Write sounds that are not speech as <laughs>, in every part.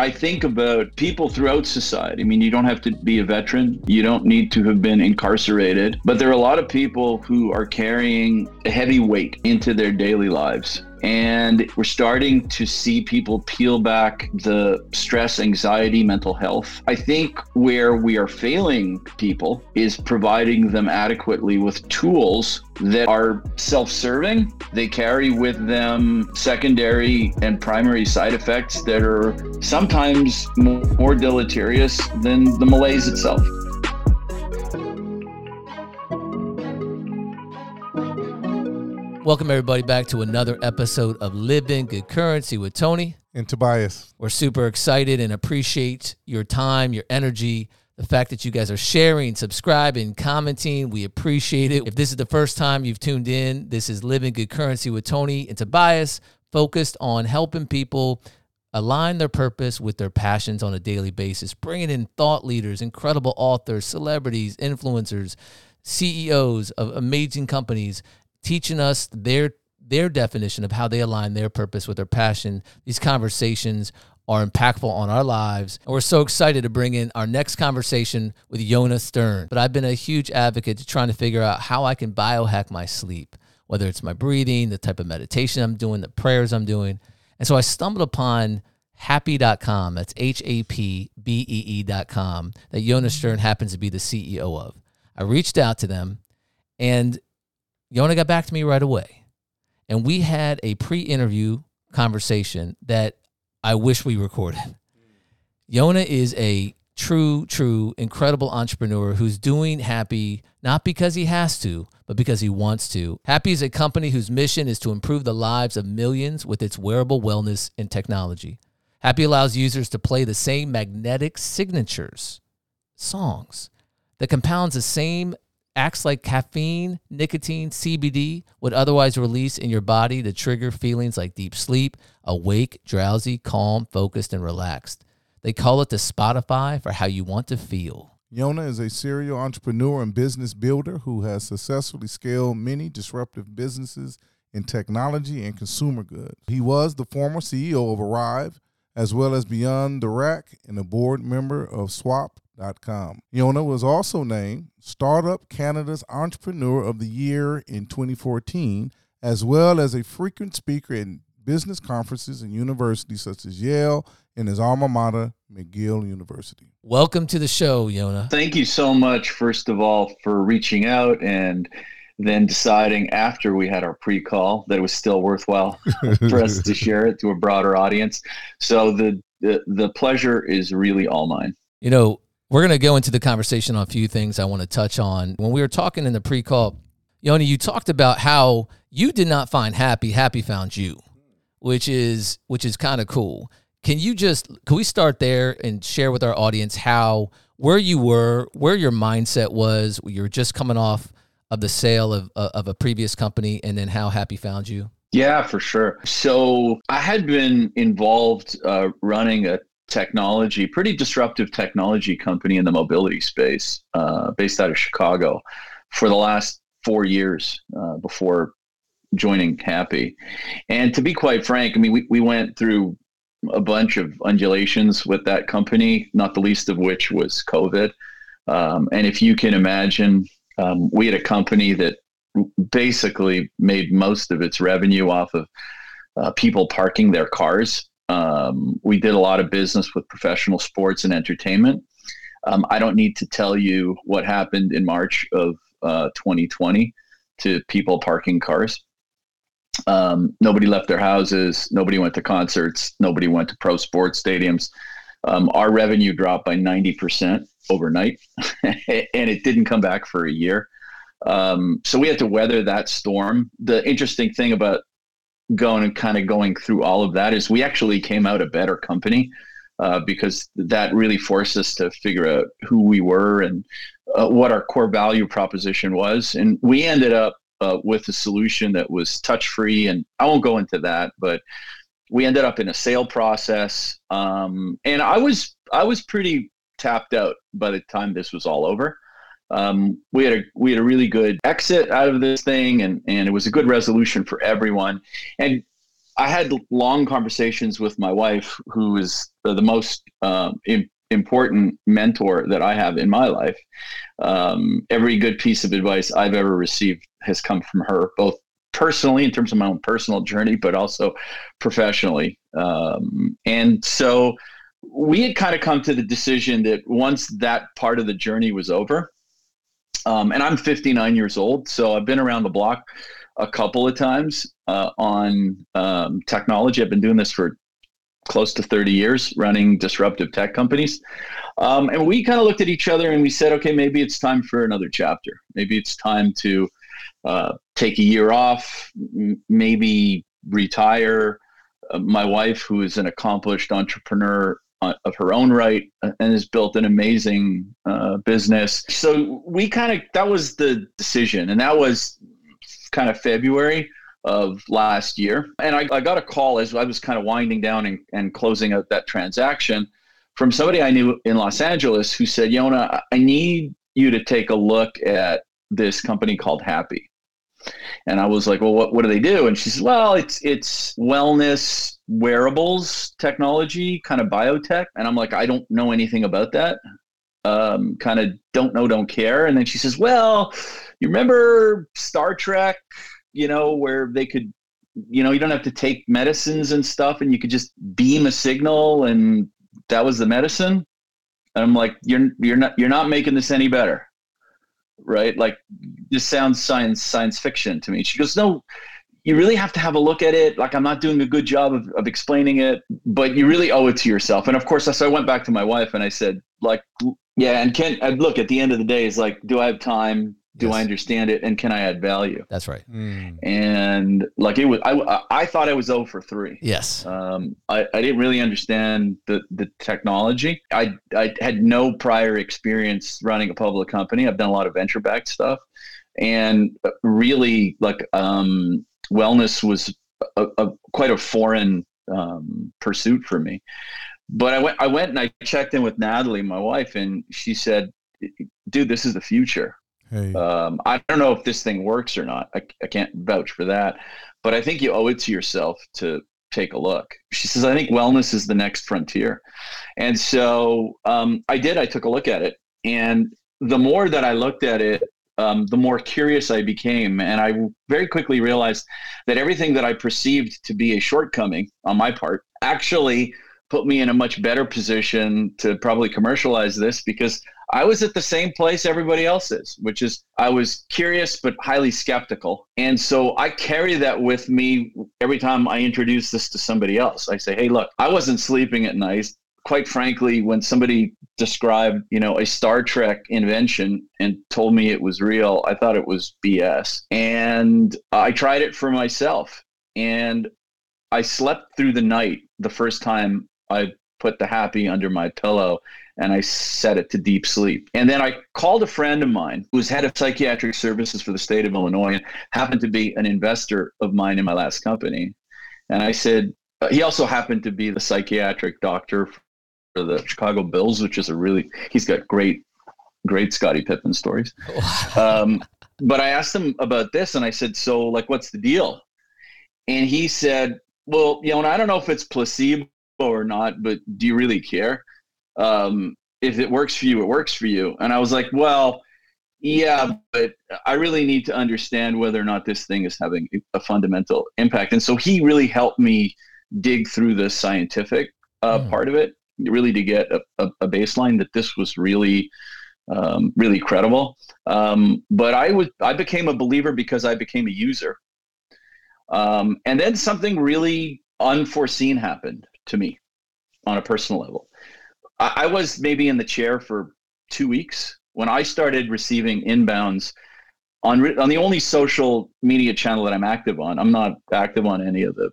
I think about people throughout society. I mean, you don't have to be a veteran, you don't need to have been incarcerated, but there are a lot of people who are carrying a heavy weight into their daily lives. And we're starting to see people peel back the stress, anxiety, mental health. I think where we are failing people is providing them adequately with tools that are self serving. They carry with them secondary and primary side effects that are sometimes more deleterious than the malaise itself. Welcome, everybody, back to another episode of Living Good Currency with Tony and Tobias. We're super excited and appreciate your time, your energy, the fact that you guys are sharing, subscribing, commenting. We appreciate it. If this is the first time you've tuned in, this is Living Good Currency with Tony and Tobias, focused on helping people align their purpose with their passions on a daily basis, bringing in thought leaders, incredible authors, celebrities, influencers, CEOs of amazing companies teaching us their their definition of how they align their purpose with their passion. These conversations are impactful on our lives. And we're so excited to bring in our next conversation with Yona Shtern. But I've been a huge advocate to trying to figure out how I can biohack my sleep, whether it's my breathing, the type of meditation I'm doing, the prayers I'm doing. And so I stumbled upon Hapbee.com. That's H A P B E E.com that Yona Shtern happens to be the CEO of. I reached out to them and Yona got back to me right away. And we had a pre interview conversation that I wish we recorded. Yona is a true, true, incredible entrepreneur who's doing Hapbee not because he has to, but because he wants to. Hapbee is a company whose mission is to improve the lives of millions with its wearable wellness and technology. Hapbee allows users to play the same magnetic signatures, songs, that compounds the same acts like caffeine, nicotine, CBD would otherwise release in your body to trigger feelings like deep sleep, awake, drowsy, calm, focused, and relaxed. They call it the Spotify for how you want to feel. Yona is a serial entrepreneur and business builder who has successfully scaled many disruptive businesses in technology and consumer goods. He was the former CEO of Arrive, as well as Beyond the Rack and a board member of Swap.com. Yona was also named Startup Canada's Entrepreneur of the Year in 2014, as well as a frequent speaker in business conferences and universities such as Yale and his alma mater, McGill University. Welcome to the show, Yona. Thank you so much, first of all, for reaching out and then deciding after we had our pre-call that it was still worthwhile <laughs> for us to share it to a broader audience. So the, the the pleasure is really all mine. You know, we're going to go into the conversation on a few things I want to touch on. When we were talking in the pre-call, Yoni, you talked about how you did not find Hapbee, Hapbee found you, which is which is kind of cool. Can you just can we start there and share with our audience how where you were, where your mindset was, you were just coming off of the sale of of a previous company, and then how Hapbee found you? Yeah, for sure. So I had been involved uh, running a technology, pretty disruptive technology company in the mobility space, uh, based out of Chicago, for the last four years uh, before joining Hapbee. And to be quite frank, I mean, we, we went through a bunch of undulations with that company, not the least of which was COVID. Um, and if you can imagine, um, we had a company that basically made most of its revenue off of uh, people parking their cars. Um, we did a lot of business with professional sports and entertainment. Um, I don't need to tell you what happened in March of uh, 2020 to people parking cars. Um, nobody left their houses. Nobody went to concerts. Nobody went to pro sports stadiums. Um, our revenue dropped by 90% overnight, <laughs> and it didn't come back for a year. Um, so we had to weather that storm. The interesting thing about going and kind of going through all of that is we actually came out a better company uh, because that really forced us to figure out who we were and uh, what our core value proposition was. And we ended up uh, with a solution that was touch free. And I won't go into that, but we ended up in a sale process. Um, and I was I was pretty tapped out by the time this was all over. Um, we had a we had a really good exit out of this thing, and and it was a good resolution for everyone. And I had long conversations with my wife, who is the most um, important mentor that I have in my life. Um, every good piece of advice I've ever received has come from her, both personally in terms of my own personal journey, but also professionally. Um, and so we had kind of come to the decision that once that part of the journey was over, um, and I'm 59 years old, so I've been around the block a couple of times uh, on um, technology. I've been doing this for close to 30 years, running disruptive tech companies. Um, and we kind of looked at each other and we said, okay, maybe it's time for another chapter. Maybe it's time to uh, take a year off, m- maybe retire. Uh, my wife, who is an accomplished entrepreneur, of her own right uh, and has built an amazing uh, business. So we kind of that was the decision, and that was kind of February of last year. And I, I got a call as I was kind of winding down and, and closing out that transaction from somebody I knew in Los Angeles who said, Yona, I need you to take a look at this company called Hapbee. And I was like, well, what, what do they do? And she said, well, it's it's wellness wearables technology, kind of biotech. And I'm like, I don't know anything about that. Um, kind of don't know, don't care. And then she says, well, you remember Star Trek, you know, where they could, you know, you don't have to take medicines and stuff and you could just beam a signal and that was the medicine. And I'm like, you're, you're not, you're not making this any better right? Like this sounds science science fiction to me. She goes, no, you really have to have a look at it. Like I'm not doing a good job of, of explaining it, but you really owe it to yourself. And of course, so I went back to my wife and I said, like, yeah, and can look at the end of the day is like, do I have time? Do yes. I understand it and can I add value? That's right. Mm. And like it was, I, I thought I was 0 for three. Yes. Um, I, I didn't really understand the, the technology. I, I had no prior experience running a public company. I've done a lot of venture backed stuff and really like, um, wellness was a, a, quite a foreign, um, pursuit for me. But I went, I went and I checked in with Natalie, my wife, and she said, dude, this is the future Hey. Um, I don't know if this thing works or not. I, I can't vouch for that, but I think you owe it to yourself to take a look. She says, I think wellness is the next frontier. And so um, I did. I took a look at it. And the more that I looked at it, um, the more curious I became. And I very quickly realized that everything that I perceived to be a shortcoming on my part actually put me in a much better position to probably commercialize this because I was at the same place everybody else is, which is I was curious but highly skeptical. And so I carry that with me every time I introduce this to somebody else. I say, hey, look, I wasn't sleeping at night. Quite frankly, when somebody described, you know, a Star Trek invention and told me it was real, I thought it was BS. And I tried it for myself. And I slept through the night the first time I put the Hapbee under my pillow and I set it to deep sleep. And then I called a friend of mine who was head of psychiatric services for the state of Illinois and happened to be an investor of mine in my last company. And I said, uh, he also happened to be the psychiatric doctor for the Chicago Bulls, which is a really, he's got great, great Scottie Pippen stories. um, but I asked him about this and I said, so like, what's the deal? And he said, well, you know, I don't know if it's placebo or not, but do you really care? Um, if it works for you, it works for you. And I was like, well, yeah, but I really need to understand whether or not this thing is having a fundamental impact. And so he really helped me dig through the scientific uh, mm. part of it, really to get a, a, a baseline that this was really, um, really credible. Um, but I was I became a believer because I became a user. Um, and then something really unforeseen happened to me on a personal level. I, I was maybe in the chair for two weeks when I started receiving inbounds on on the only social media channel that I'm active on. I'm not active on any of the,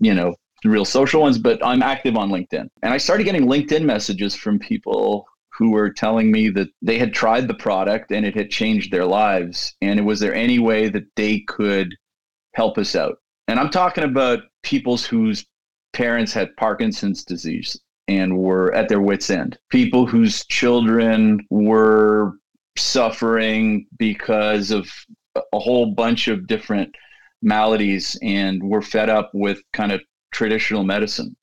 you know, real social ones, but I'm active on LinkedIn. And I started getting LinkedIn messages from people who were telling me that they had tried the product and it had changed their lives. And was there any way that they could help us out? And I'm talking about people's whose parents had Parkinson's disease and were at their wits' end. People whose children were suffering because of a whole bunch of different maladies and were fed up with kind of traditional medicine.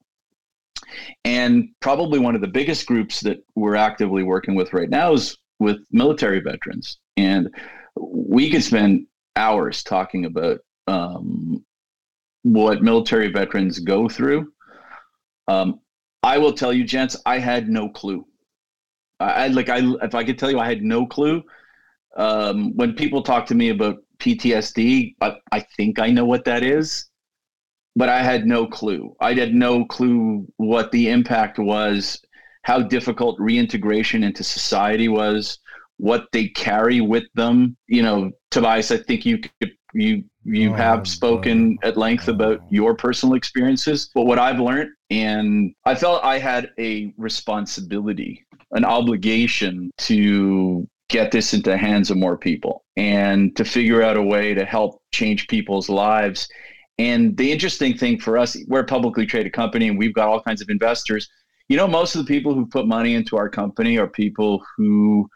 And probably one of the biggest groups that we're actively working with right now is with military veterans. And we could spend hours talking about um, what military veterans go through. Um, I will tell you, gents, I had no clue. I like I if I could tell you, I had no clue. Um, when people talk to me about PTSD, I, I think I know what that is, but I had no clue. I had no clue what the impact was, how difficult reintegration into society was, what they carry with them. You know, Tobias, I think you could you you oh, have spoken at length about your personal experiences, but what I've learned, and I felt I had a responsibility, an obligation to get this into the hands of more people and to figure out a way to help change people's lives. And the interesting thing for us, we're a publicly traded company and we've got all kinds of investors. You know, most of the people who put money into our company are people who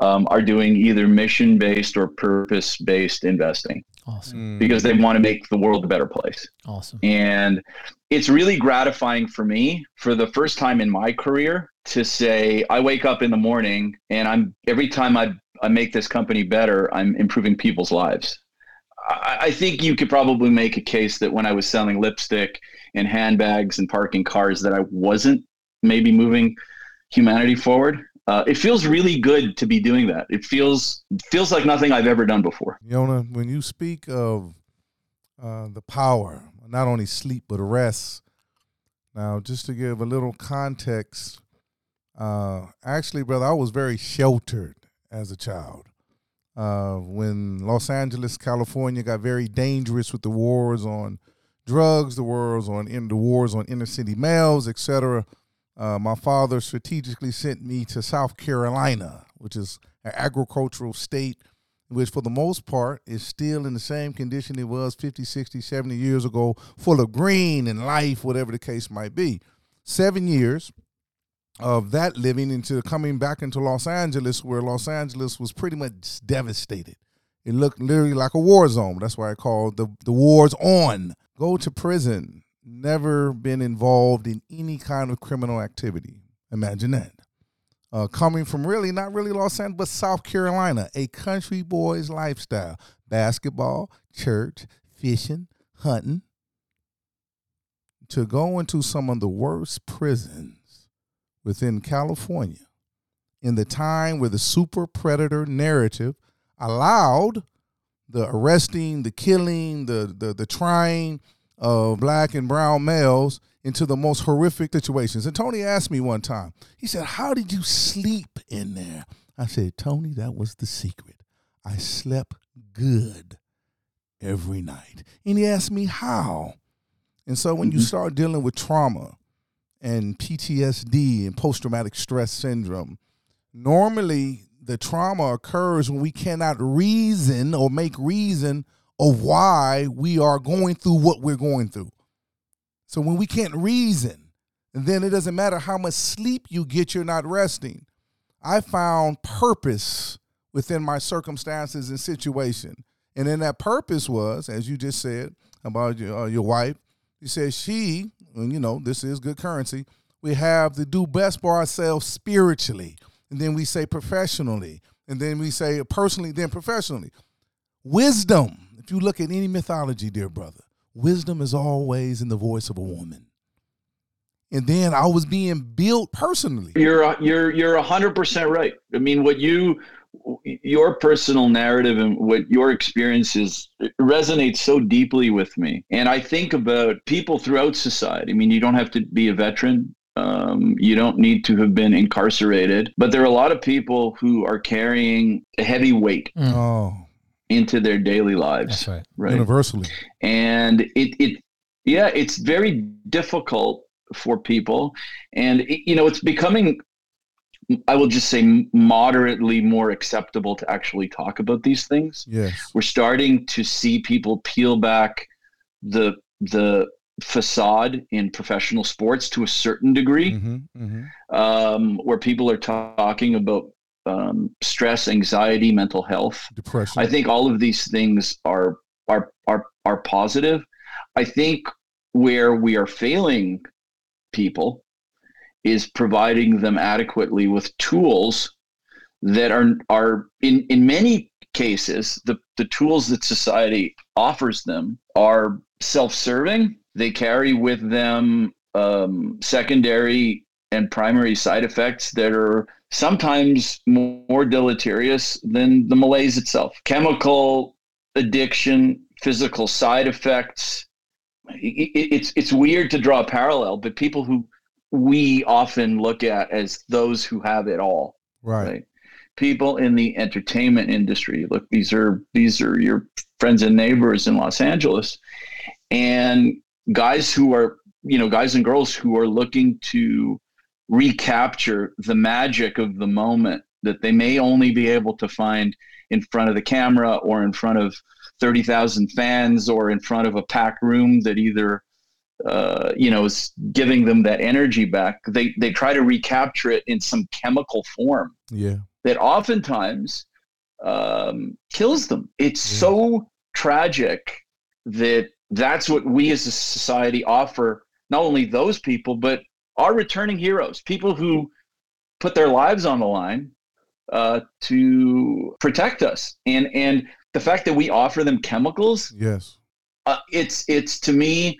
um, are doing either mission based or purpose based investing. Awesome. Hmm. Because they want to make the world a better place. Awesome. And it's really gratifying for me for the first time in my career to say I wake up in the morning and I'm every time I, I make this company better, I'm improving people's lives. I, I think you could probably make a case that when I was selling lipstick and handbags and parking cars that I wasn't maybe moving humanity forward uh, it feels really good to be doing that. It feels feels like nothing I've ever done before. Yona, when you speak of uh, the power, not only sleep but rest. Now, just to give a little context, uh, actually, brother, I was very sheltered as a child. Uh, when Los Angeles, California, got very dangerous with the wars on drugs, the wars on in the wars on inner city males, etc. Uh, my father strategically sent me to South Carolina, which is an agricultural state, which for the most part is still in the same condition it was 50, 60, 70 years ago, full of green and life, whatever the case might be. Seven years of that living into coming back into Los Angeles, where Los Angeles was pretty much devastated. It looked literally like a war zone. That's why I called the, the wars on. Go to prison, never been involved in any kind of criminal activity. Imagine that. Uh, coming from really, not really Los Angeles, but South Carolina, a country boy's lifestyle basketball, church, fishing, hunting. To go into some of the worst prisons within California in the time where the super predator narrative allowed the arresting, the killing, the, the, the trying, of black and brown males into the most horrific situations. And Tony asked me one time, he said, How did you sleep in there? I said, Tony, that was the secret. I slept good every night. And he asked me how. And so when mm-hmm. you start dealing with trauma and PTSD and post traumatic stress syndrome, normally the trauma occurs when we cannot reason or make reason of why we are going through what we're going through. So when we can't reason, then it doesn't matter how much sleep you get, you're not resting. I found purpose within my circumstances and situation. And then that purpose was, as you just said about your, uh, your wife, you said she, and you know, this is good currency, we have to do best for ourselves spiritually. And then we say professionally. And then we say personally, then professionally. Wisdom if you look at any mythology, dear brother, wisdom is always in the voice of a woman. And then I was being built personally. You're you're you're hundred percent right. I mean, what you your personal narrative and what your experiences resonates so deeply with me. And I think about people throughout society. I mean, you don't have to be a veteran. Um, you don't need to have been incarcerated, but there are a lot of people who are carrying a heavy weight. Mm. Oh into their daily lives. That's right. Right. Universally. And it, it, yeah, it's very difficult for people. And, it, you know, it's becoming, I will just say, moderately more acceptable to actually talk about these things. Yes. We're starting to see people peel back the, the, facade in professional sports to a certain degree mm-hmm, mm-hmm. Um, where people are talking about um, stress, anxiety, mental health, depression. I think all of these things are are are are positive. I think where we are failing people is providing them adequately with tools that are are in in many cases the the tools that society offers them are self-serving they carry with them um, secondary and primary side effects that are sometimes more deleterious than the malaise itself. Chemical addiction physical side effects. It's it's weird to draw a parallel but people who we often look at as those who have it all right, right? people in the entertainment industry look these are these are your friends and neighbors in los angeles and guys who are you know guys and girls who are looking to recapture the magic of the moment that they may only be able to find in front of the camera or in front of 30,000 fans or in front of a packed room that either uh, you know is giving them that energy back. They they try to recapture it in some chemical form yeah. that oftentimes um, kills them. It's yeah. so tragic that that's what we as a society offer not only those people but our returning heroes people who put their lives on the line uh, to protect us and and the fact that we offer them chemicals yes uh, it's it's to me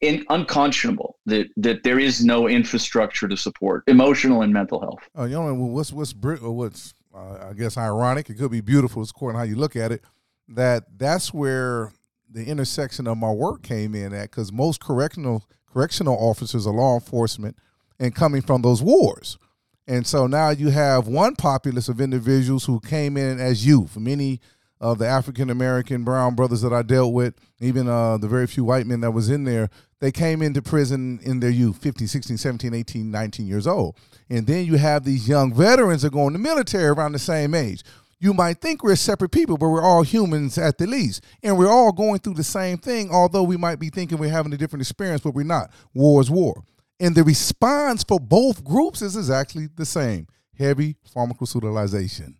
in, unconscionable that that there is no infrastructure to support emotional and mental health. Uh, you know what's what's what's uh, I guess ironic. It could be beautiful, according to how you look at it. That that's where the intersection of my work came in at because most correctional correctional officers are law enforcement and coming from those wars. And so now you have one populace of individuals who came in as youth. Many of the African American brown brothers that I dealt with, even uh, the very few white men that was in there, they came into prison in their youth 15 16 17 18 19 years old and then you have these young veterans that go in the military around the same age you might think we're separate people but we're all humans at the least. And we're all going through the same thing although we might be thinking we're having a different experience but we're not. War is war. And the response for both groups is, actually the same. Heavy pharmaceuticalization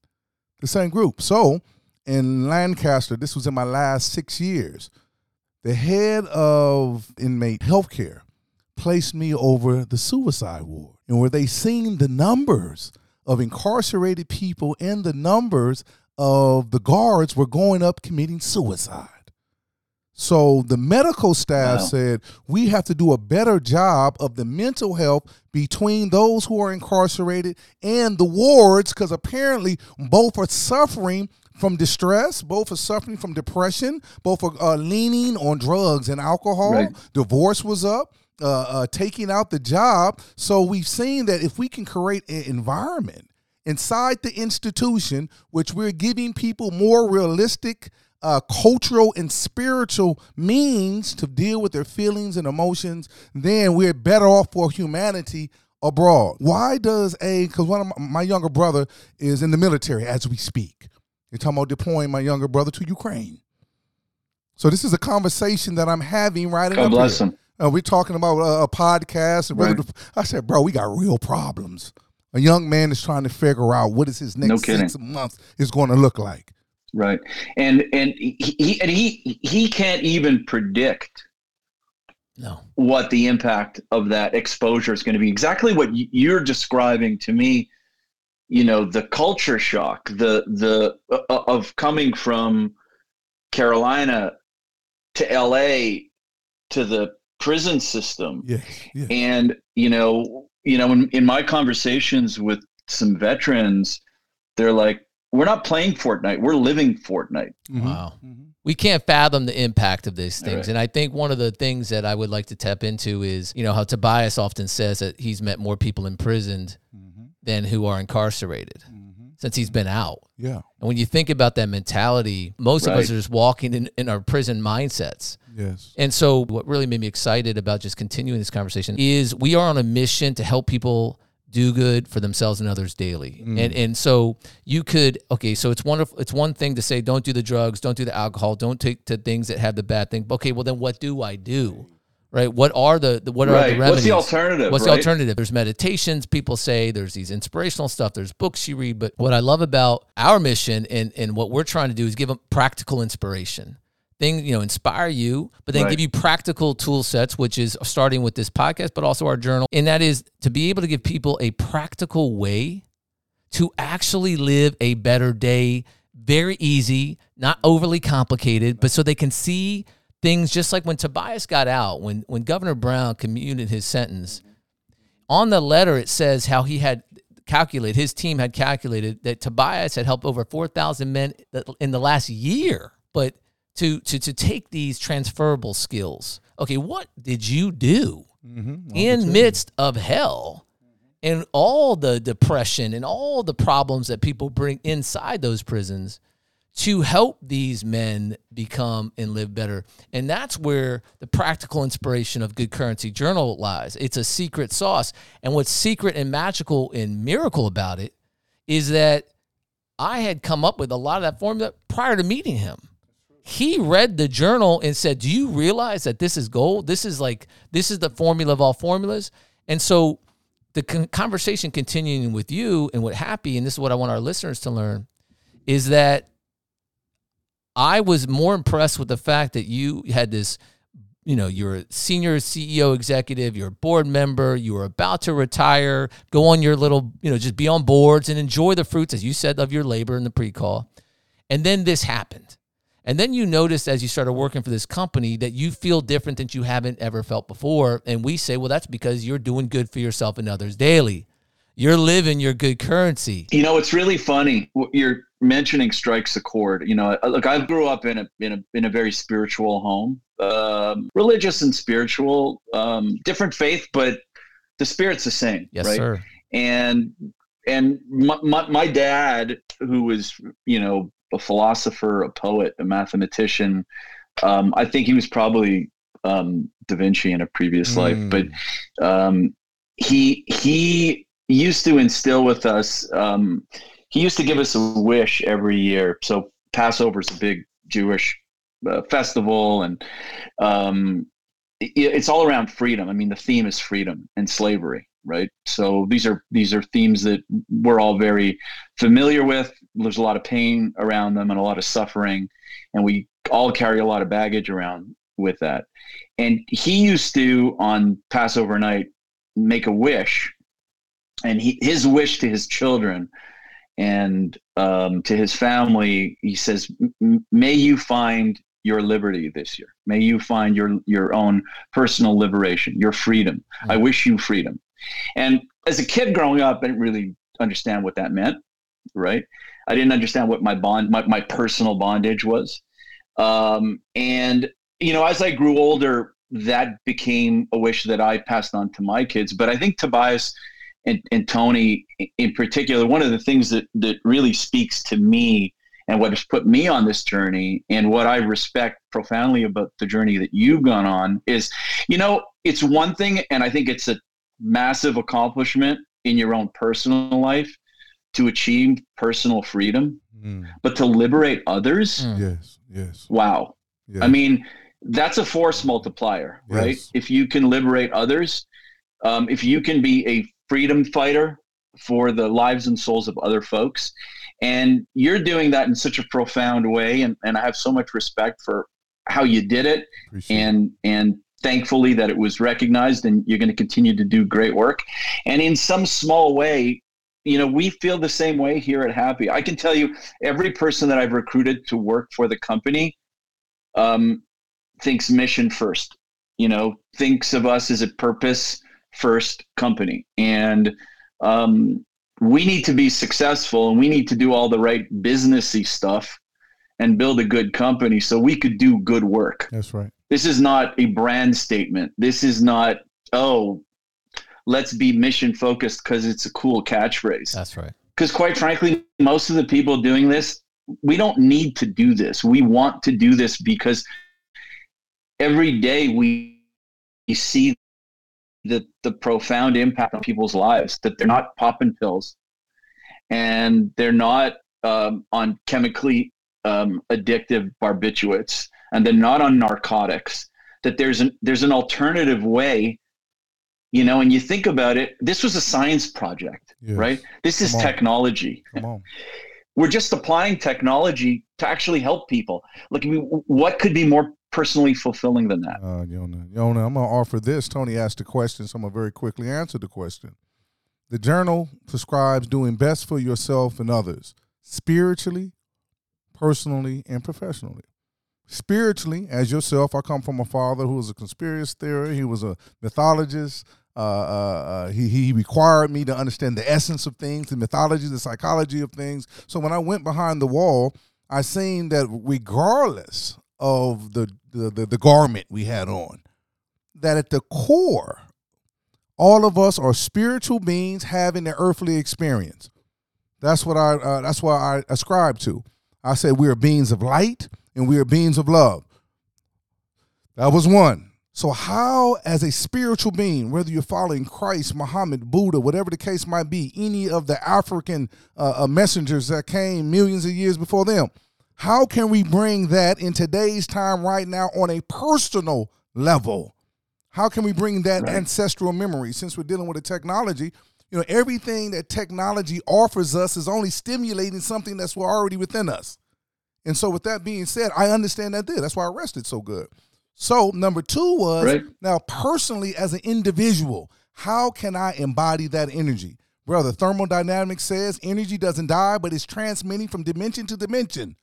the same group. So in lancaster this was in my last six years the head of inmate healthcare placed me over the suicide ward. And where they seen the numbers of incarcerated people and the numbers of the guards were going up committing suicide. So the medical staff wow. said we have to do a better job of the mental health between those who are incarcerated and the wards because apparently both are suffering from distress, both are suffering from depression, both are uh, leaning on drugs and alcohol. Right. Divorce was up. Uh, uh, taking out the job. So we've seen that if we can create an environment inside the institution, which we're giving people more realistic uh, cultural and spiritual means to deal with their feelings and emotions, then we're better off for humanity abroad. Why does a, because one of my, my younger brother is in the military as we speak. You're talking about deploying my younger brother to Ukraine. So this is a conversation that I'm having right now. God bless him. Uh, we're talking about a, a podcast. And right. I said, bro, we got real problems. A young man is trying to figure out what is his next no six months is going to look like. Right, and and he and he he can't even predict no what the impact of that exposure is going to be. Exactly what you're describing to me you know the culture shock the the uh, uh, of coming from carolina to la to the prison system yeah, yeah. and you know you know in, in my conversations with some veterans they're like we're not playing fortnite we're living fortnite mm-hmm. wow mm-hmm. we can't fathom the impact of these things right. and i think one of the things that i would like to tap into is you know how tobias often says that he's met more people imprisoned mm-hmm than who are incarcerated mm-hmm. since he's been out. Yeah. And when you think about that mentality, most right. of us are just walking in, in our prison mindsets. Yes. And so what really made me excited about just continuing this conversation is we are on a mission to help people do good for themselves and others daily. Mm. And and so you could okay, so it's wonderful it's one thing to say don't do the drugs, don't do the alcohol, don't take to things that have the bad thing. Okay, well then what do I do? right? What are the, the what right. are the remedies? What's the alternative? What's right? the alternative? There's meditations. People say there's these inspirational stuff. There's books you read. But what I love about our mission and and what we're trying to do is give them practical inspiration things, you know, inspire you, but then Right. give you practical tool sets, which is starting with this podcast, but also our journal. And that is to be able to give people a practical way to actually live a better day. Very easy, not overly complicated, but so they can see things just like when Tobias got out, when when Governor Brown commuted his sentence, mm-hmm. on the letter it says how he had calculated his team had calculated that Tobias had helped over 4,000 men in the last year but to to to take these transferable skills okay what did you do Mm-hmm. in midst of hell and all the depression and all the problems that people bring inside those prisons to help these men become and live better. And that's where the practical inspiration of Good Currency Journal lies. It's a secret sauce. And what's secret and magical and miracle about it is that I had come up with a lot of that formula prior to meeting him. He read the journal and said, Do you realize that this is gold? This is like, this is the formula of all formulas. And so the con- conversation continuing with you and what Hapbee, and this is what I want our listeners to learn, is that I was more impressed with the fact that you had this, you know, you're a senior CEO executive, you're a board member, you were about to retire, go on your little, you know, just be on boards and enjoy the fruits, as you said, of your labor in the pre call. And then this happened. And then you notice as you started working for this company that you feel different than you haven't ever felt before. And we say, well, that's because you're doing good for yourself and others daily. You're living your good currency. You know, it's really funny. You're mentioning strikes a chord. You know, uh, look, I grew up in a in a in a very spiritual home, um, religious and spiritual, um, different faith, but the spirit's the same, Yes, right? sir. And and my, my my dad, who was you know a philosopher, a poet, a mathematician, um, I think he was probably um, Da Vinci in a previous life, Mm. but um, he he used to instill with us. Um, he used to give us a wish every year. So Passover is a big Jewish uh, festival, and um, it, it's all around freedom. I mean, the theme is freedom and slavery, right? So these are these are themes that we're all very familiar with. There's a lot of pain around them and a lot of suffering, and we all carry a lot of baggage around with that. And he used to on Passover night make a wish, and he his wish to his children and um, to his family, he says, "May you find your liberty this year. May you find your your own personal liberation, your freedom. I wish you freedom." And as a kid growing up, I didn't really understand what that meant, right? I didn't understand what my bond, my, my personal bondage was. Um, and you know, as I grew older, that became a wish that I passed on to my kids. But I think Tobias and, and Tony in particular, one of the things that, that really speaks to me and what has put me on this journey and what I respect profoundly about the journey that you've gone on is, you know, it's one thing, and I think it's a massive accomplishment in your own personal life to achieve personal freedom, Mm. but to liberate others, Mm. Yes, yes. wow. yes. I mean, that's a force multiplier, right? Yes. If you can liberate others, um, if you can be a freedom fighter for the lives and souls of other folks, and you're doing that in such a profound way, and, and I have so much respect for how you did it, Appreciate it. and and thankfully that it was recognized, and you're going to continue to do great work, and in some small way. You know, we feel the same way here at Hapbee. I can tell you, every person that I've recruited to work for the company, um, thinks mission first you know thinks of us as a purpose first company and um, we need to be successful and we need to do all the right businessy stuff and build a good company so we could do good work That's right. This is not a brand statement. This is not oh let's be mission focused because it's a cool catchphrase. That's right. because quite frankly most of the people doing this we don't need to do this. We want to do this because every day we, we see the, the profound impact on people's lives that they're not popping pills and they're not um, on chemically um, addictive barbiturates and they're not on narcotics that there's an there's an alternative way you know and you think about it this was a science project Yes. right this is Come on. technology we're just applying technology to actually help people. Look, I mean, what could be more personally fulfilling than that? Uh, Yona, Yona, I'm going to offer this. Tony asked a question, so I'm going to very quickly answer the question. The journal prescribes doing best for yourself and others, spiritually, personally, and professionally. Spiritually, as yourself, I come from a father who was a conspiracy theorist. He was a mythologist. Uh, uh, uh, he, he required me to understand the essence of things, the mythology, the psychology of things. So when I went behind the wall, I seen that regardless of the, the, the, the garment we had on, that at the core, all of us are spiritual beings having an earthly experience. That's what I. Uh, that's what I ascribe to. I said we are beings of light and we are beings of love. That was one. So, how, as a spiritual being, whether you're following Christ, Muhammad, Buddha, whatever the case might be, any of the African uh, uh, messengers that came millions of years before them, how can we bring that in today's time right now on a personal level? How can we bring that right. ancestral memory since we're dealing with a technology? You know, everything that technology offers us is only stimulating something that's already within us. And so, with that being said, I understand that there. That's why I rested so good. So number two was right. now personally as an individual, how can I embody that energy? Brother, thermodynamics says energy doesn't die, but it's transmitting from dimension to dimension.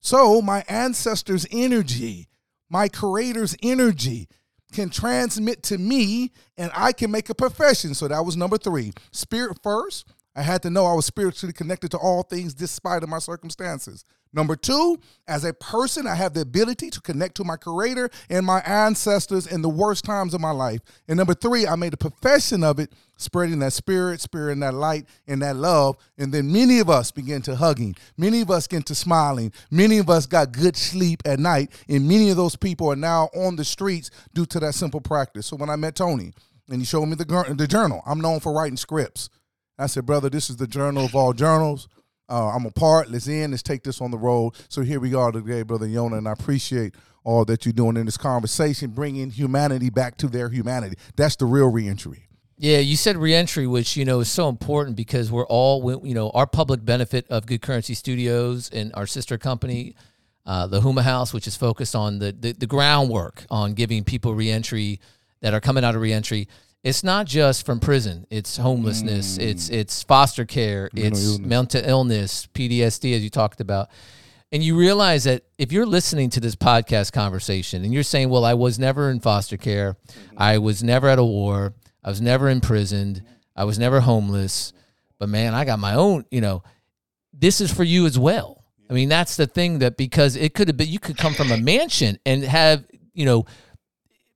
So my ancestors' energy, my creator's energy can transmit to me and I can make a profession. So that was number three. Spirit first. I had to know I was spiritually connected to all things despite of my circumstances. Number two, as a person, I have the ability to connect to my creator and my ancestors in the worst times of my life. And number three, I made a profession of it, spreading that spirit, spreading that light and that love. And then many of us began to hugging. Many of us get to smiling. Many of us got good sleep at night. And many of those people are now on the streets due to that simple practice. So when I met Tony and he showed me the, the journal, I'm known for writing scripts. I said, brother, this is the journal of all journals. Uh, I'm a part. Let's in. Let's take this on the road. So here we are today, brother Yona, and I appreciate all that you're doing in this conversation, bringing humanity back to their humanity. That's the real reentry. Yeah, you said reentry, which you know is so important because we're all, you know, our public benefit of Good Currency Studios and our sister company, uh, the Huma House, which is focused on the, the the groundwork on giving people reentry that are coming out of reentry it's not just from prison. It's homelessness. Mm. It's it's foster care. Mental it's illness. mental illness, PTSD, as you talked about. And you realize that if you're listening to this podcast conversation and you're saying, "Well, I was never in foster care. Mm-hmm. I was never at a war. I was never imprisoned. I was never homeless." But man, I got my own. You know, this is for you as well. I mean, that's the thing that because it could have been you could come from a mansion and have you know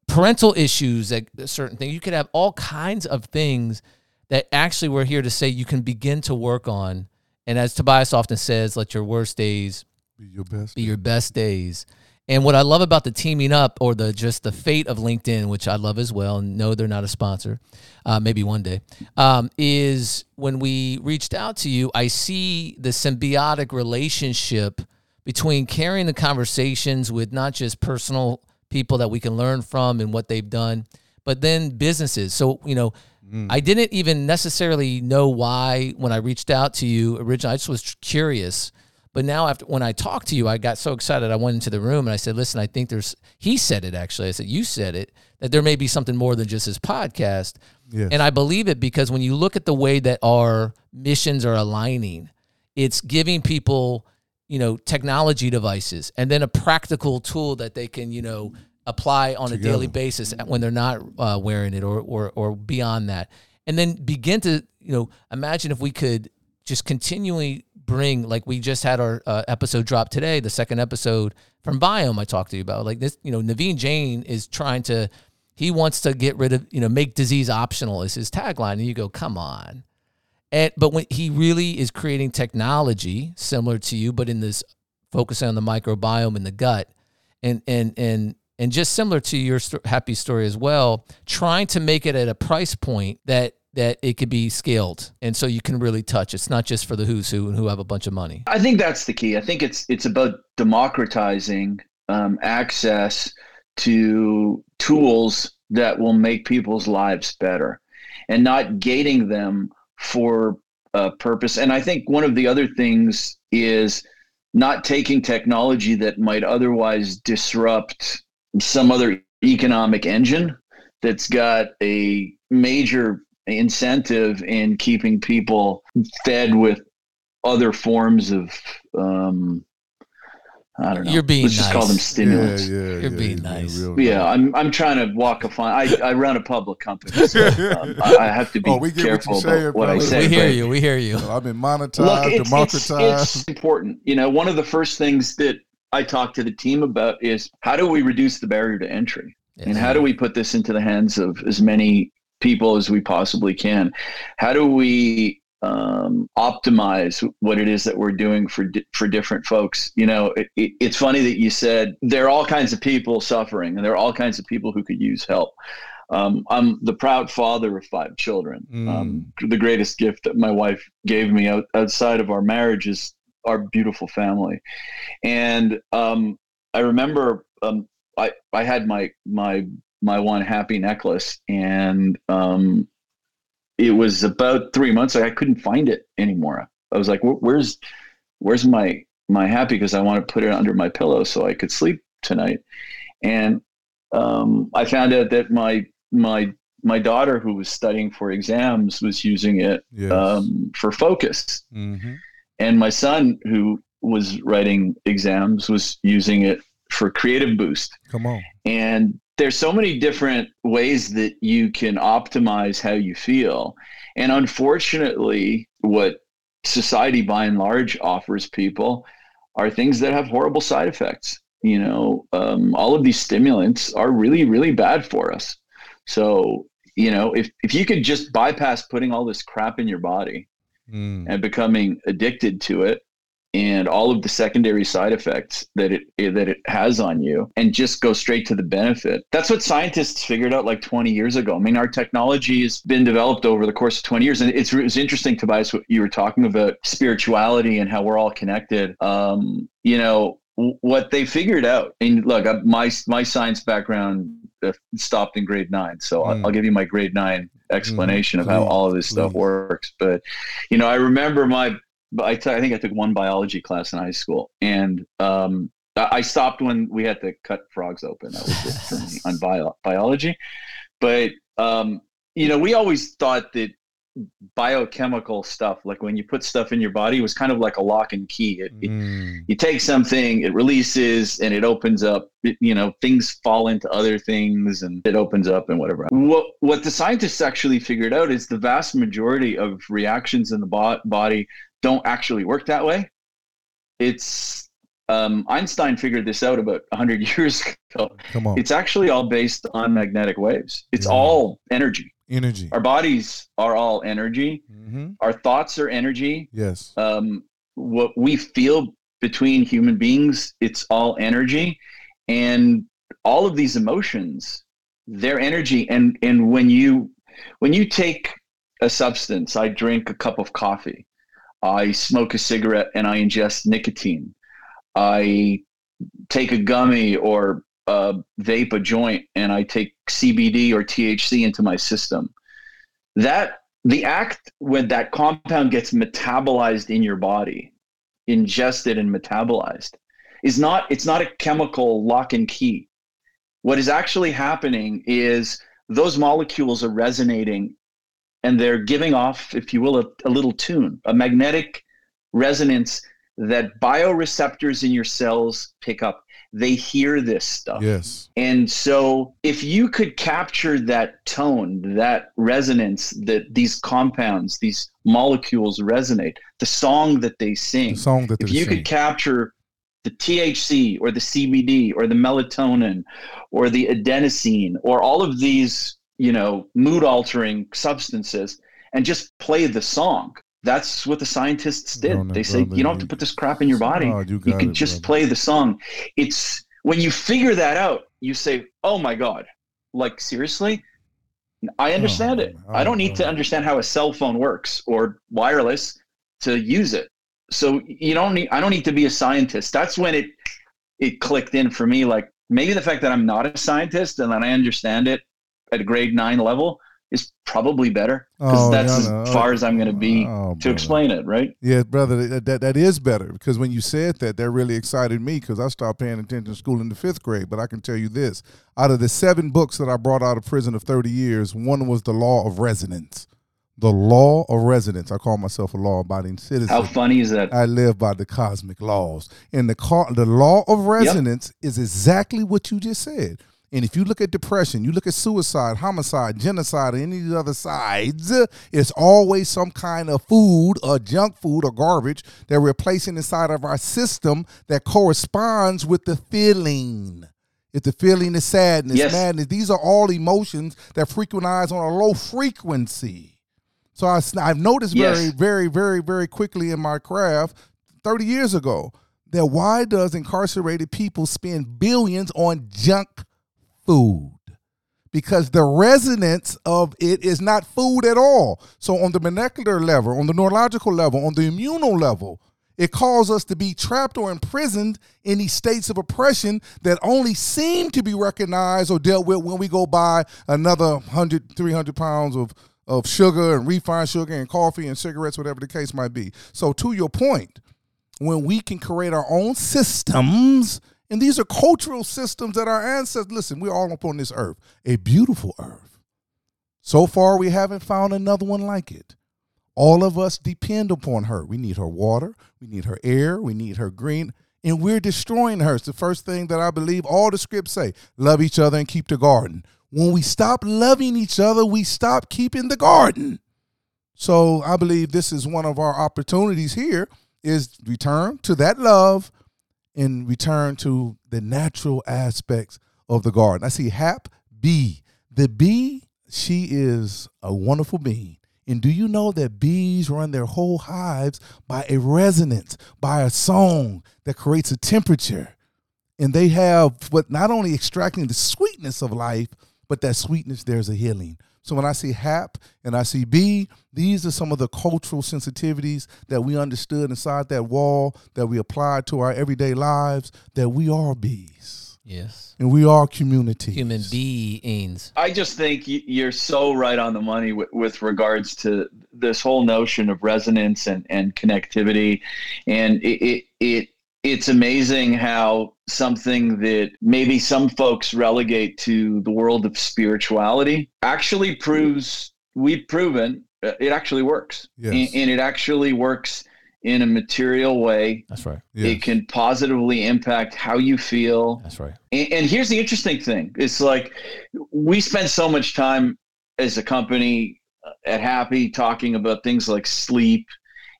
parental issues, that certain things. You could have all kinds of things that actually we're here to say you can begin to work on. And as Tobias often says, let your worst days be your best. Be your best days. And what I love about the teaming up or the just the fate of LinkedIn, which I love as well, and no, they're not a sponsor, uh, maybe one day, um, is when we reached out to you, I see the symbiotic relationship between carrying the conversations with not just personal people that we can learn from and what they've done, but then businesses. So, you know, mm. I didn't even necessarily know why when I reached out to you originally. I just was curious. But now after when I talked to you, I got so excited. I went into the room and I said, "Listen, I think there's." He said it actually. I said, "You said it that there may be something more than just his podcast." Yes. And I believe it because when you look at the way that our missions are aligning, it's giving people you know technology devices and then a practical tool that they can you know apply on Together. a daily basis when they're not uh, wearing it or, or or beyond that. And then begin to you know imagine if we could just continually bring like we just had our uh, episode drop today the second episode from Viome i talked to you about. Like this you know naveen jain is trying to he wants to get rid of you know make disease optional is his tagline. And you go come on and but when he really is creating technology similar to you, but in this focusing on the microbiome in the gut, and and and and just similar to your Hapbee story as well, trying to make it at a price point that that it could be scaled. And so you can really touch. It's not just for the who's who and who have a bunch of money. I think that's the key. I think it's it's about democratizing um, access to tools that will make people's lives better and not gating them for a purpose. And I think one of the other things is not taking technology that might otherwise disrupt some other economic engine that's got a major incentive in keeping people fed with other forms of um, I don't know. You're being Let's just call them nice. stimulants. Yeah, yeah, You're yeah, being nice. real Yeah, I'm I'm trying to walk a fine. I, I run a public company, so <laughs> um, I, I have to be Oh, we get what careful saying, what I say. we hear but- you. We hear you. I've been monetized, Look, it's, it's, democratized. it's important. You know, one of the first things that I talk to the team about is how do we reduce the barrier to entry, and how do we put this into the hands of as many people as we possibly can? How do we um, optimize what it is that we're doing for di- for different folks? You know, it, it, it's funny that you said there are all kinds of people suffering, and there are all kinds of people who could use help. Um, I'm the proud father of five children. Um, the greatest gift that my wife gave me out, outside of our marriage is our beautiful family. And um, I remember um, I I had my my my one Hapbee necklace, and um, it was about three months. I couldn't find it anymore. I was like, "Where's where's my my Hapbee?" Because I want to put it under my pillow so I could sleep tonight. And um, I found out that my my my daughter, who was studying for exams, was using it yes. um, for focus mm-hmm. and my son who was writing exams was using it for creative boost Come on. and there's so many different ways that you can optimize how you feel. And unfortunately what society by and large offers people are things that have horrible side effects. You know um, all of these stimulants are really really bad for us. So you know if, if you could just bypass putting all this crap in your body Mm. and becoming addicted to it and all of the secondary side effects that it that it has on you and just go straight to the benefit. That's what scientists figured out like 20 years ago. I mean our technology has been developed over the course of 20 years and it's, it's interesting tobias what you were talking about spirituality and how we're all connected. Um, you know what they figured out and look my my science background uh, stopped in grade nine so Mm. I'll, I'll give you my grade nine explanation of how all of this stuff works. But you know, I remember my, I, t- I think I took one biology class in high school, and um, I stopped when we had to cut frogs open. That was it for me <laughs> on bio- biology. But um, you know, we always thought that biochemical stuff, like when you put stuff in your body, was kind of like a lock and key. It, it- Mm. you take something, it releases, and it opens up. it- you know, things fall into other things, and it opens up and whatever. What what the scientists actually figured out is the vast majority of reactions in the bo- body don't actually work that way. It's um, Einstein figured this out about 100 <laughs> years ago. Come on. It's actually all based on magnetic waves. It's Yeah. all energy. Energy. Our bodies are all energy. Mm-hmm. Our thoughts are energy Yes. um, what we feel between human beings it's all energy and all of these emotions they're energy and and when you when you take a substance i drink a cup of coffee i smoke a cigarette and i ingest nicotine. I take a gummy or uh, vape a joint and i take cbd or thc into my system. That the act when that compound gets metabolized in your body ingested and metabolized is not it's not a chemical lock and key. What is actually happening is those molecules are resonating and they're giving off if you will a, a little tune a magnetic resonance that bioreceptors in your cells pick up. They hear this stuff. Yes. and so, if you could capture that tone, that resonance, that these compounds, these molecules resonate, the song that they sing, The song that if you could capture the THC or the CBD or the melatonin or the adenosine or all of these, you know, mood altering substances and just play the song. That's what the scientists did. Brother, they say brother, you don't have to put this crap in your body. Oh, you you can it, just brother. play the song. It's when you figure that out you say oh my god. Like seriously? I understand oh, it. Oh, i don't need to oh. understand how a cell phone works or wireless to use it. So you don't need i don't need to be a scientist. That's when it it clicked in for me. Like maybe the fact that i'm not a scientist and that i understand it at a grade 9 level is probably better because Oh, that's yeah, as no. far as I'm going to be Oh, to brother. explain it, right? Yeah, brother, that, that that is better because when you said that, that really excited me because I stopped paying attention to school in the fifth grade. But I can tell you this: out of the seven books that I brought out of prison of thirty years, one was the Law of Resonance. The Law of Resonance. I call myself a law-abiding citizen. How funny is that? I live by the cosmic laws. And the car, the law of resonance is exactly what you just said. And if you look at depression, you look at suicide, homicide, genocide, or any of the other sides, it's always some kind of food or junk food or garbage that we're placing inside of our system that corresponds with the feeling. If the feeling is sadness, Yes. madness, these are all emotions that frequentize on a low frequency. So I, have noticed Yes. very, very, very, very quickly in my craft 30 years ago that why does incarcerated people spend billions on junk food? Because the resonance of it is not food at all. So on the molecular level, on the neurological level, on the immunal level, it calls us to be trapped or imprisoned in these states of oppression that only seem to be recognized or dealt with when we go buy another 100, 300 pounds of, of sugar and refined sugar and coffee and cigarettes, whatever the case might be. So, to your point, when we can create our own systems, and these are cultural systems that our ancestors, listen, we're all upon this earth, a beautiful earth. So far, we haven't found another one like it. All of us depend upon her. We need her water, we need her air, we need her green, and we're destroying her. It's the first thing that I believe all the scripts say love each other and keep the garden. When we stop loving each other, we stop keeping the garden. So I believe this is one of our opportunities here is return to that love and return to the natural aspects of the garden. I see Hap bee. The bee, she is a wonderful being. And do you know that bees run their whole hives by a resonance, by a song that creates a temperature? And they have what not only extracting the sweetness of life, but that sweetness, there's a healing. So when I see HAP and I see B, these are some of the cultural sensitivities that we understood inside that wall that we applied to our everyday lives, that we are bees Yes. and we are communities. Human beings. I just think you're so right on the money with, with regards to this whole notion of resonance and, and connectivity, and it, it it it's amazing how something that maybe some folks relegate to the world of spirituality actually proves we've proven uh, it actually works, Yes. and, and it actually works in a material way. That's right. Yes. It can positively impact how you feel, That's right. and, and here's the interesting thing: it's like we spend so much time as a company uh, at Hapbee talking about things like sleep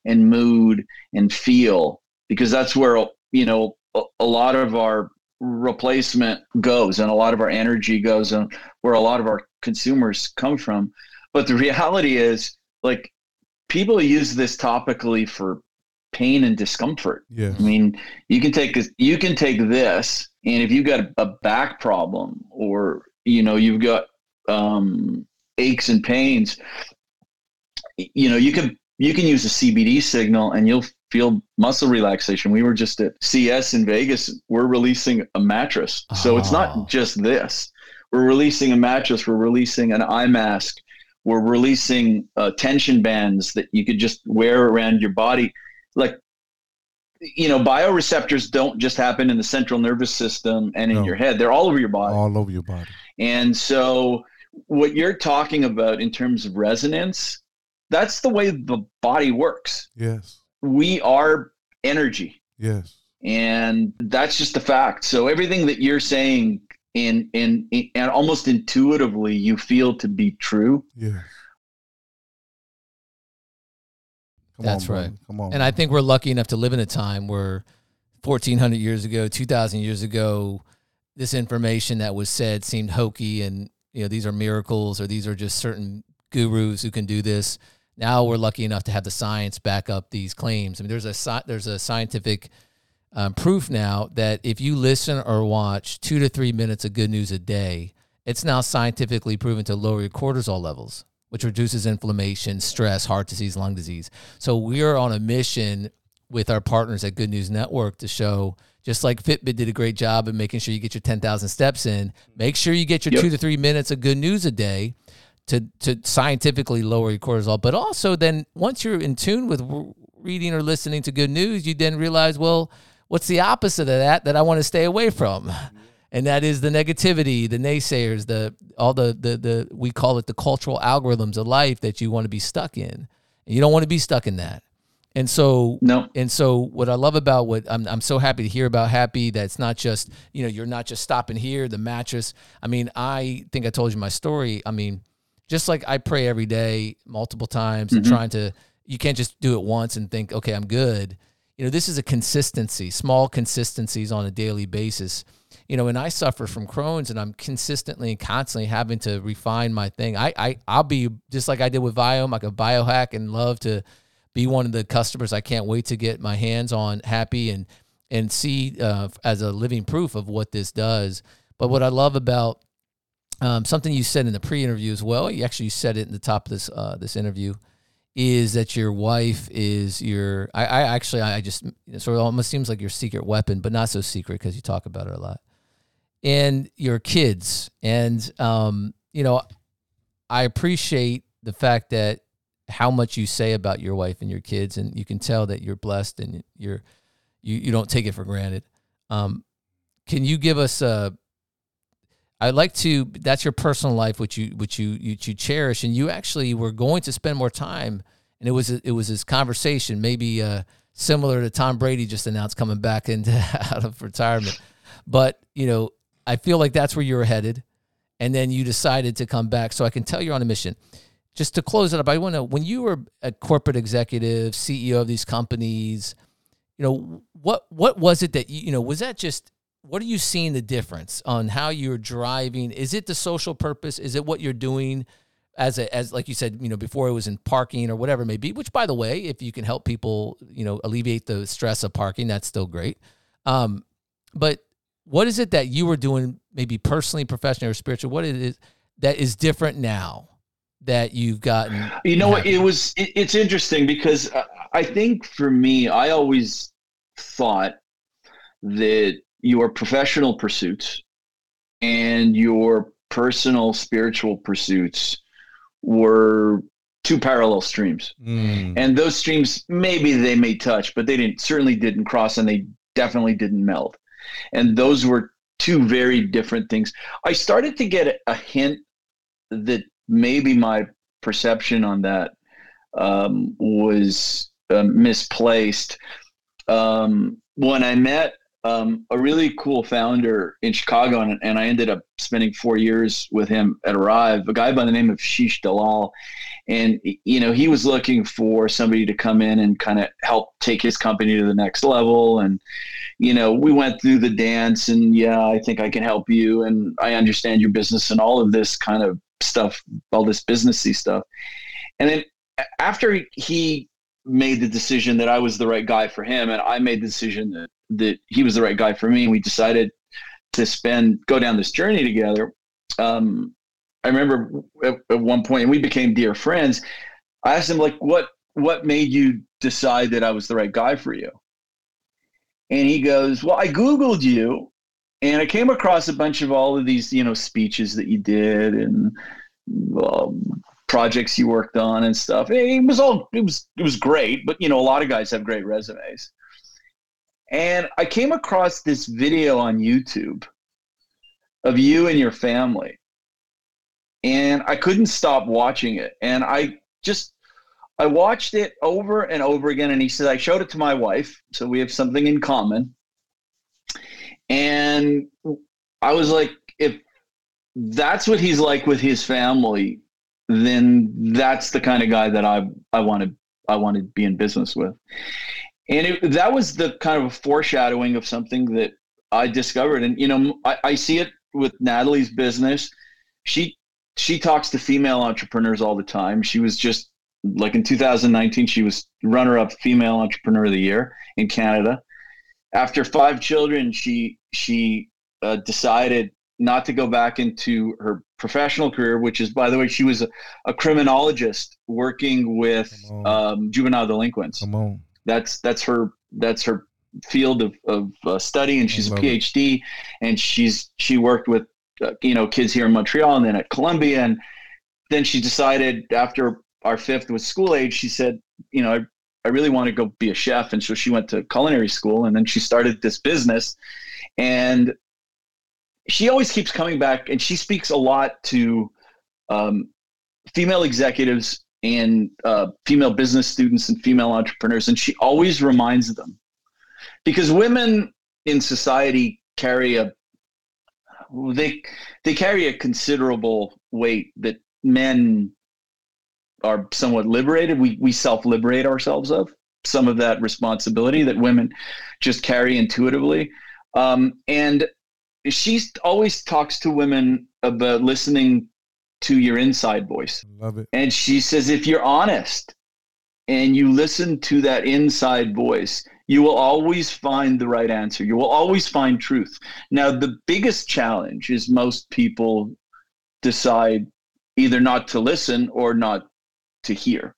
and mood and feel, because that's where you know a, a lot of our replacement goes and a lot of our energy goes and where a lot of our consumers come from. But the reality is, like, people use this topically for pain and discomfort. Yeah. I mean, you can take this, you can take this, and if you've got a back problem or you know you've got um, aches and pains, you know you can you can use a CBD signal and you'll feel muscle relaxation. We were just at CES in Vegas. We're releasing a mattress, so it's not just this. We're releasing a mattress. We're releasing an eye mask. We're releasing uh, tension bands that you could just wear around your body. Like you know, bioreceptors don't just happen in the central nervous system and in No. your head. They're all over your body. All over your body. And so, what you're talking about in terms of resonance, that's the way the body works. Yes. We are energy, Yes. and that's just a fact. So, everything that you're saying, in, in, in and almost intuitively, you feel to be true. Yeah. Come That's on, brother. right. Come on. And I think we're lucky enough to live in a time where 1400 years ago, 2000 years ago, this information that was said seemed hokey and you know these are miracles or these are just certain gurus who can do this. Now we're lucky enough to have the science back up these claims. I mean, there's a there's a scientific um, proof now that if you listen or watch two to three minutes of good news a day, it's now scientifically proven to lower your cortisol levels, which reduces inflammation, stress, heart disease, lung disease. So we are on a mission with our partners at Good News Network to show, just like Fitbit did a great job in making sure you get your 10,000 steps in, make sure you get your Yep. two to three minutes of good news a day. To to scientifically lower your cortisol. But also, then once you're in tune with reading or listening to good news, you then realize, well, what's the opposite of that that I want to stay away from? Mm-hmm. And that is the negativity, the naysayers, the all the the the we call it the cultural algorithms of life that you want to be stuck in. And you don't want to be stuck in that. And so, no. And so, what I love about what I'm, I'm so happy to hear about Hapbee that it's not just you know you're not just stopping here. The mattress. I mean, I think I told you my story. I mean, just like I pray every day, multiple times, mm-hmm. and trying to. You can't just do it once and think, okay, I'm good. You know, this is a consistency, small consistencies on a daily basis. You know, and I suffer from Crohn's, and I'm consistently and constantly having to refine my thing. I, I, I'll be just like I did with Viome, like a biohack, and love to be one of the customers I can't wait to get my hands on Hapbee and and see uh, as a living proof of what this does. But what I love about um, something you said in the pre-interview as well, you actually said it in the top of this uh, this interview, is that your wife is your. I, I actually I just sort of almost seems like your secret weapon, but not so secret because you talk about it a lot. And your kids, and um, you know, I appreciate the fact that how much you say about your wife and your kids, and you can tell that you're blessed and you're you you don't take it for granted. Um, can you give us a? I'd like to. That's your personal life, which you which you you, you cherish, and you actually were going to spend more time. And it was it was this conversation, maybe uh, similar to Tom Brady just announced coming back <laughs> into out of retirement. But you know, I feel like that's where you were headed, and then you decided to come back. So I can tell you're on a mission just to close it up, I want to when you were a corporate executive, CEO of these companies, you know, what what was it that you, you know, was that just what are you seeing the difference on how you're driving? Is it the social purpose? Is it what you're doing as a as like you said, you know, before it was in parking or whatever it may be, which by the way, if you can help people, you know, alleviate the stress of parking, that's still great. Um, but what is it that you were doing maybe personally, professionally or spiritual? What it is that is different now? that you've gotten? You know, it was it, it's interesting because I think for me, I always thought that your professional pursuits and your personal spiritual pursuits were two parallel streams. Mm. And those streams maybe they may touch, but they didn't certainly didn't cross and they definitely didn't meld. And those were two very different things. I started to get a hint that maybe my perception on that um, was uh, misplaced. Um, when I met um, a really cool founder in Chicago, and, and, I ended up spending four years with him at Arrive, a guy by the name of Sheesh Dalal. And, you know, he was looking for somebody to come in and kind of help take his company to the next level. And, you know, we went through the dance and, yeah, I think I can help you. And I understand your business and all of this kind of stuff, all this businessy stuff. And then after he made the decision that I was the right guy for him, and I made the decision that, that he was the right guy for me, and we decided to spend go down this journey together. Um, I remember at, at one point, and we became dear friends. I asked him like, "What what made you decide that I was the right guy for you?" And he goes, "Well, I googled you, and I came across a bunch of all of these, you know, speeches that you did and um, projects you worked on and stuff. It was all it was it was great, but you know, a lot of guys have great resumes. And I came across this video on YouTube of you and your family. And I couldn't stop watching it. And I just I watched it over and over again and he said I showed it to my wife, so we have something in common. And I was like, if that's what he's like with his family, then that's the kind of guy that I I want to I want to be in business with. And it, that was the kind of a foreshadowing of something that I discovered. And you know, I, I see it with Natalie's business. She she talks to female entrepreneurs all the time. She was just like in 2019, she was runner up female entrepreneur of the year in Canada after five children, she she uh, decided not to go back into her professional career, which is, by the way, she was a, a criminologist working with um, juvenile delinquents. That's that's her that's her field of, of uh, study, and she's a PhD, it. and she's she worked with uh, you know kids here in Montreal and then at Columbia, and then she decided after our fifth was school age, she said, you know, I, I really want to go be a chef. And so she went to culinary school and then she started this business. And she always keeps coming back and she speaks a lot to um, female executives and uh, female business students and female entrepreneurs. And she always reminds them because women in society carry a they they carry a considerable weight that men are somewhat liberated. We we self liberate ourselves of some of that responsibility that women just carry intuitively. Um, and she always talks to women about listening to your inside voice. Love it. And she says, if you're honest and you listen to that inside voice, you will always find the right answer. You will always find truth. Now, the biggest challenge is most people decide either not to listen or not to hear.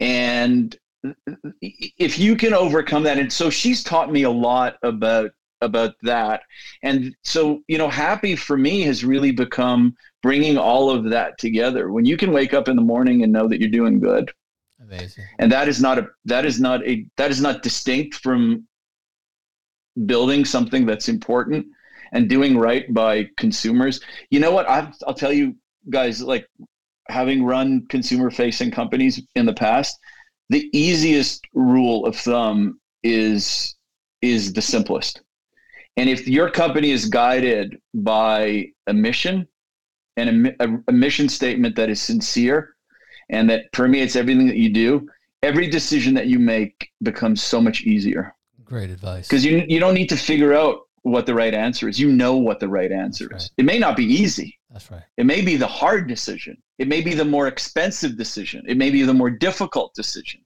And if you can overcome that, and so she's taught me a lot about about that and so you know Hapbee for me has really become bringing all of that together when you can wake up in the morning and know that you're doing good Amazing. And that is not a that is not a that is not distinct from building something that's important and doing right by consumers. You know what? i will tell you guys, like having run consumer facing companies in the past, the easiest rule of thumb is is the simplest. And if your company is guided by a mission and a, a mission statement that is sincere, and that permeates everything that you do, every decision that you make becomes so much easier. Great advice. Because you you don't need to figure out what the right answer is. You know what the right answer right. is. It may not be easy. That's right. It may be the hard decision. It may be the more expensive decision. It may be the more difficult decision.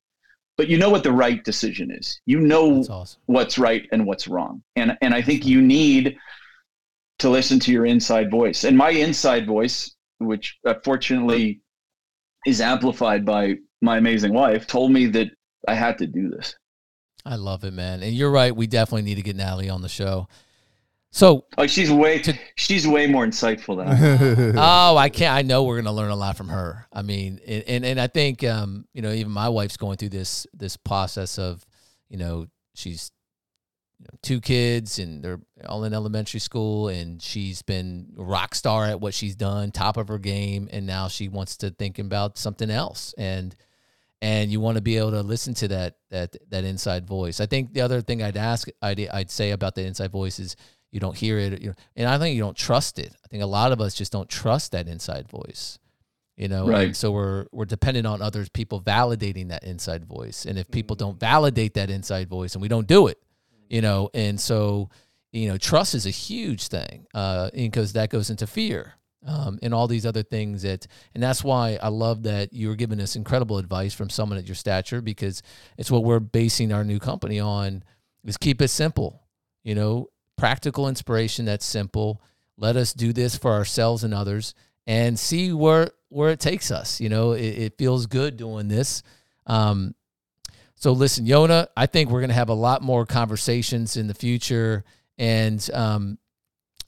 But you know what the right decision is. You know awesome. what's right and what's wrong. And and I think you need to listen to your inside voice. And my inside voice, which uh, fortunately is amplified by my amazing wife, told me that I had to do this. I love it, man. And you're right. We definitely need to get Natalie on the show. So, like, she's way to, she's way more insightful than I. <laughs> oh, I can't. I know we're gonna learn a lot from her. I mean, and and, and I think um, you know, even my wife's going through this this process of, you know, she's you know, two kids and they're all in elementary school and she's been rock star at what she's done top of her game and now she wants to think about something else. And and you want to be able to listen to that that that inside voice. I think the other thing i'd ask i'd, I'd say about the inside voice is you don't hear it you know, and i think you don't trust it. I think a lot of us just don't trust that inside voice you know right. and so we're we're dependent on others people validating that inside voice. And if people mm. don't validate that inside voice and we don't do it you know, and so you know, trust is a huge thing uh, because that goes into fear um, and all these other things that, and that's why I love that you're giving us incredible advice from someone at your stature because it's what we're basing our new company on is keep it simple, you know, practical inspiration that's simple. Let us do this for ourselves and others and see where where it takes us. You know, it, it feels good doing this. Um, so listen, Yona, I think we're going to have a lot more conversations in the future, and um,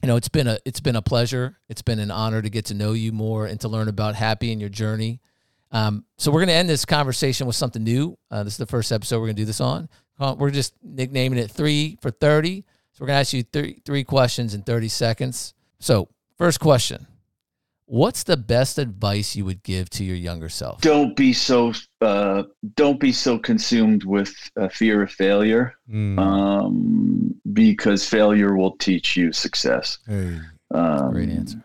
you know, it's been a it's been a pleasure. It's been an honor to get to know you more and to learn about Hapbee and your journey. Um, so we're going to end this conversation with something new. Uh, this is the first episode we're going to do this on. Uh, we're just nicknaming it three for thirty. So we're going to ask you three three questions in thirty seconds. So first question: What's the best advice you would give to your younger self? Don't be so uh, don't be so consumed with a fear of failure, mm. um, because failure will teach you success. Hey. Um, Great answer.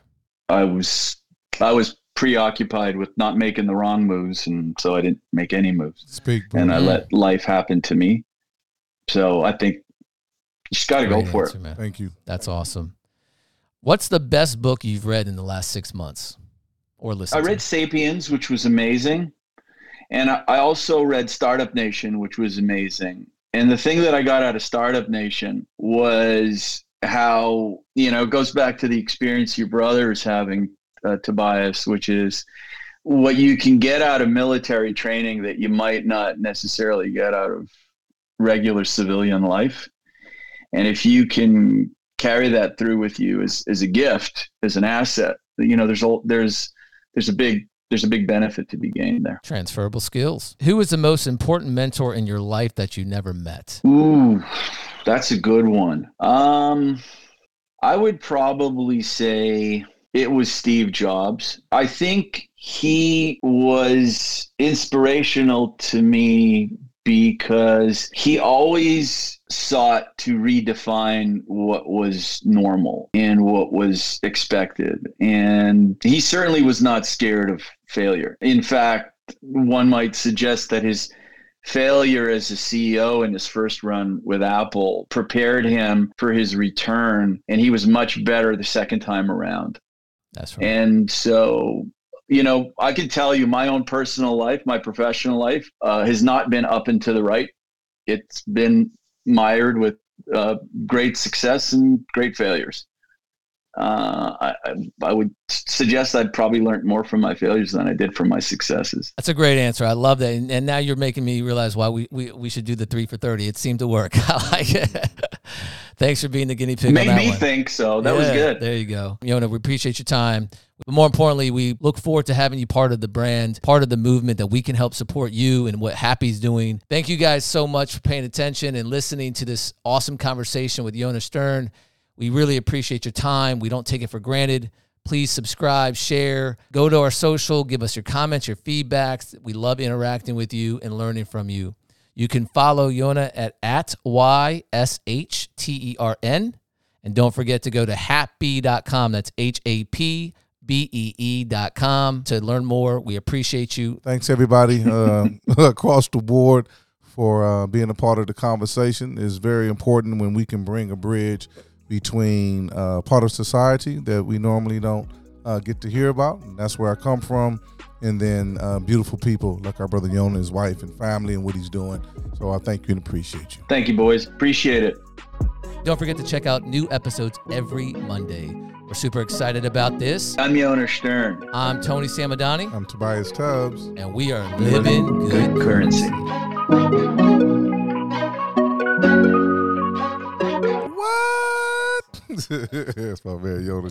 I was I was preoccupied with not making the wrong moves, and so I didn't make any moves. Speak, and I let life happen to me. So I think you just got to go for answer, it. Man. Thank you. That's awesome. What's the best book you've read in the last six months or listened? I read to? *Sapiens*, which was amazing, and I, also read *Startup Nation*, which was amazing. And the thing that I got out of *Startup Nation* was how you know it goes back to the experience your brother is having, uh, Tobias, which is what you can get out of military training that you might not necessarily get out of regular civilian life. And if you can carry that through with you as, as a gift, as an asset. You know, there's a, there's there's a big there's a big benefit to be gained there. Transferable skills. Who is the most important mentor in your life that you never met? Ooh, that's a good one. Um, I would probably say it was Steve Jobs. I think he was inspirational to me because he always sought to redefine what was normal and what was expected. And he certainly was not scared of failure. In fact, one might suggest that his failure as a CEO in his first run with Apple prepared him for his return, and he was much better the second time around. That's right. And so you know, I can tell you my own personal life, my professional life uh, has not been up and to the right. It's been mired with uh, great success and great failures. Uh, I, I would suggest I'd probably learned more from my failures than I did from my successes. That's a great answer. I love that. And, and now you're making me realize why we, we, we should do the three for 30. It seemed to work. <laughs> I like it. Thanks for being the guinea pig. Made me one. think so. That yeah, was good. There you go. Yona, we appreciate your time. But more importantly, we look forward to having you part of the brand, part of the movement that we can help support you and what Hapbee's doing. Thank you guys so much for paying attention and listening to this awesome conversation with Yona Shtern. We really appreciate your time. We don't take it for granted. Please subscribe, share, go to our social, give us your comments, your feedbacks. We love interacting with you and learning from you. You can follow Yona at, at Y-S-H-T-E-R-N. And don't forget to go to Hapbee.com. That's H-A-P B-E-E.com to learn more. We appreciate you. Thanks, everybody <laughs> uh, across the board for uh, being a part of the conversation. It's very important when we can bring a bridge between uh, part of society that we normally don't uh, get to hear about. And that's where I come from. And then uh, beautiful people like our brother Yona, his wife and family, and what he's doing. So I thank you and appreciate you. Thank you, boys. Appreciate it. Don't forget to check out new episodes every Monday. We're super excited about this. I'm Yona Shtern. I'm Tony Samadani. I'm Tobias Tubbs. And we are living, living good, good currency. What? <laughs> That's my man Yona.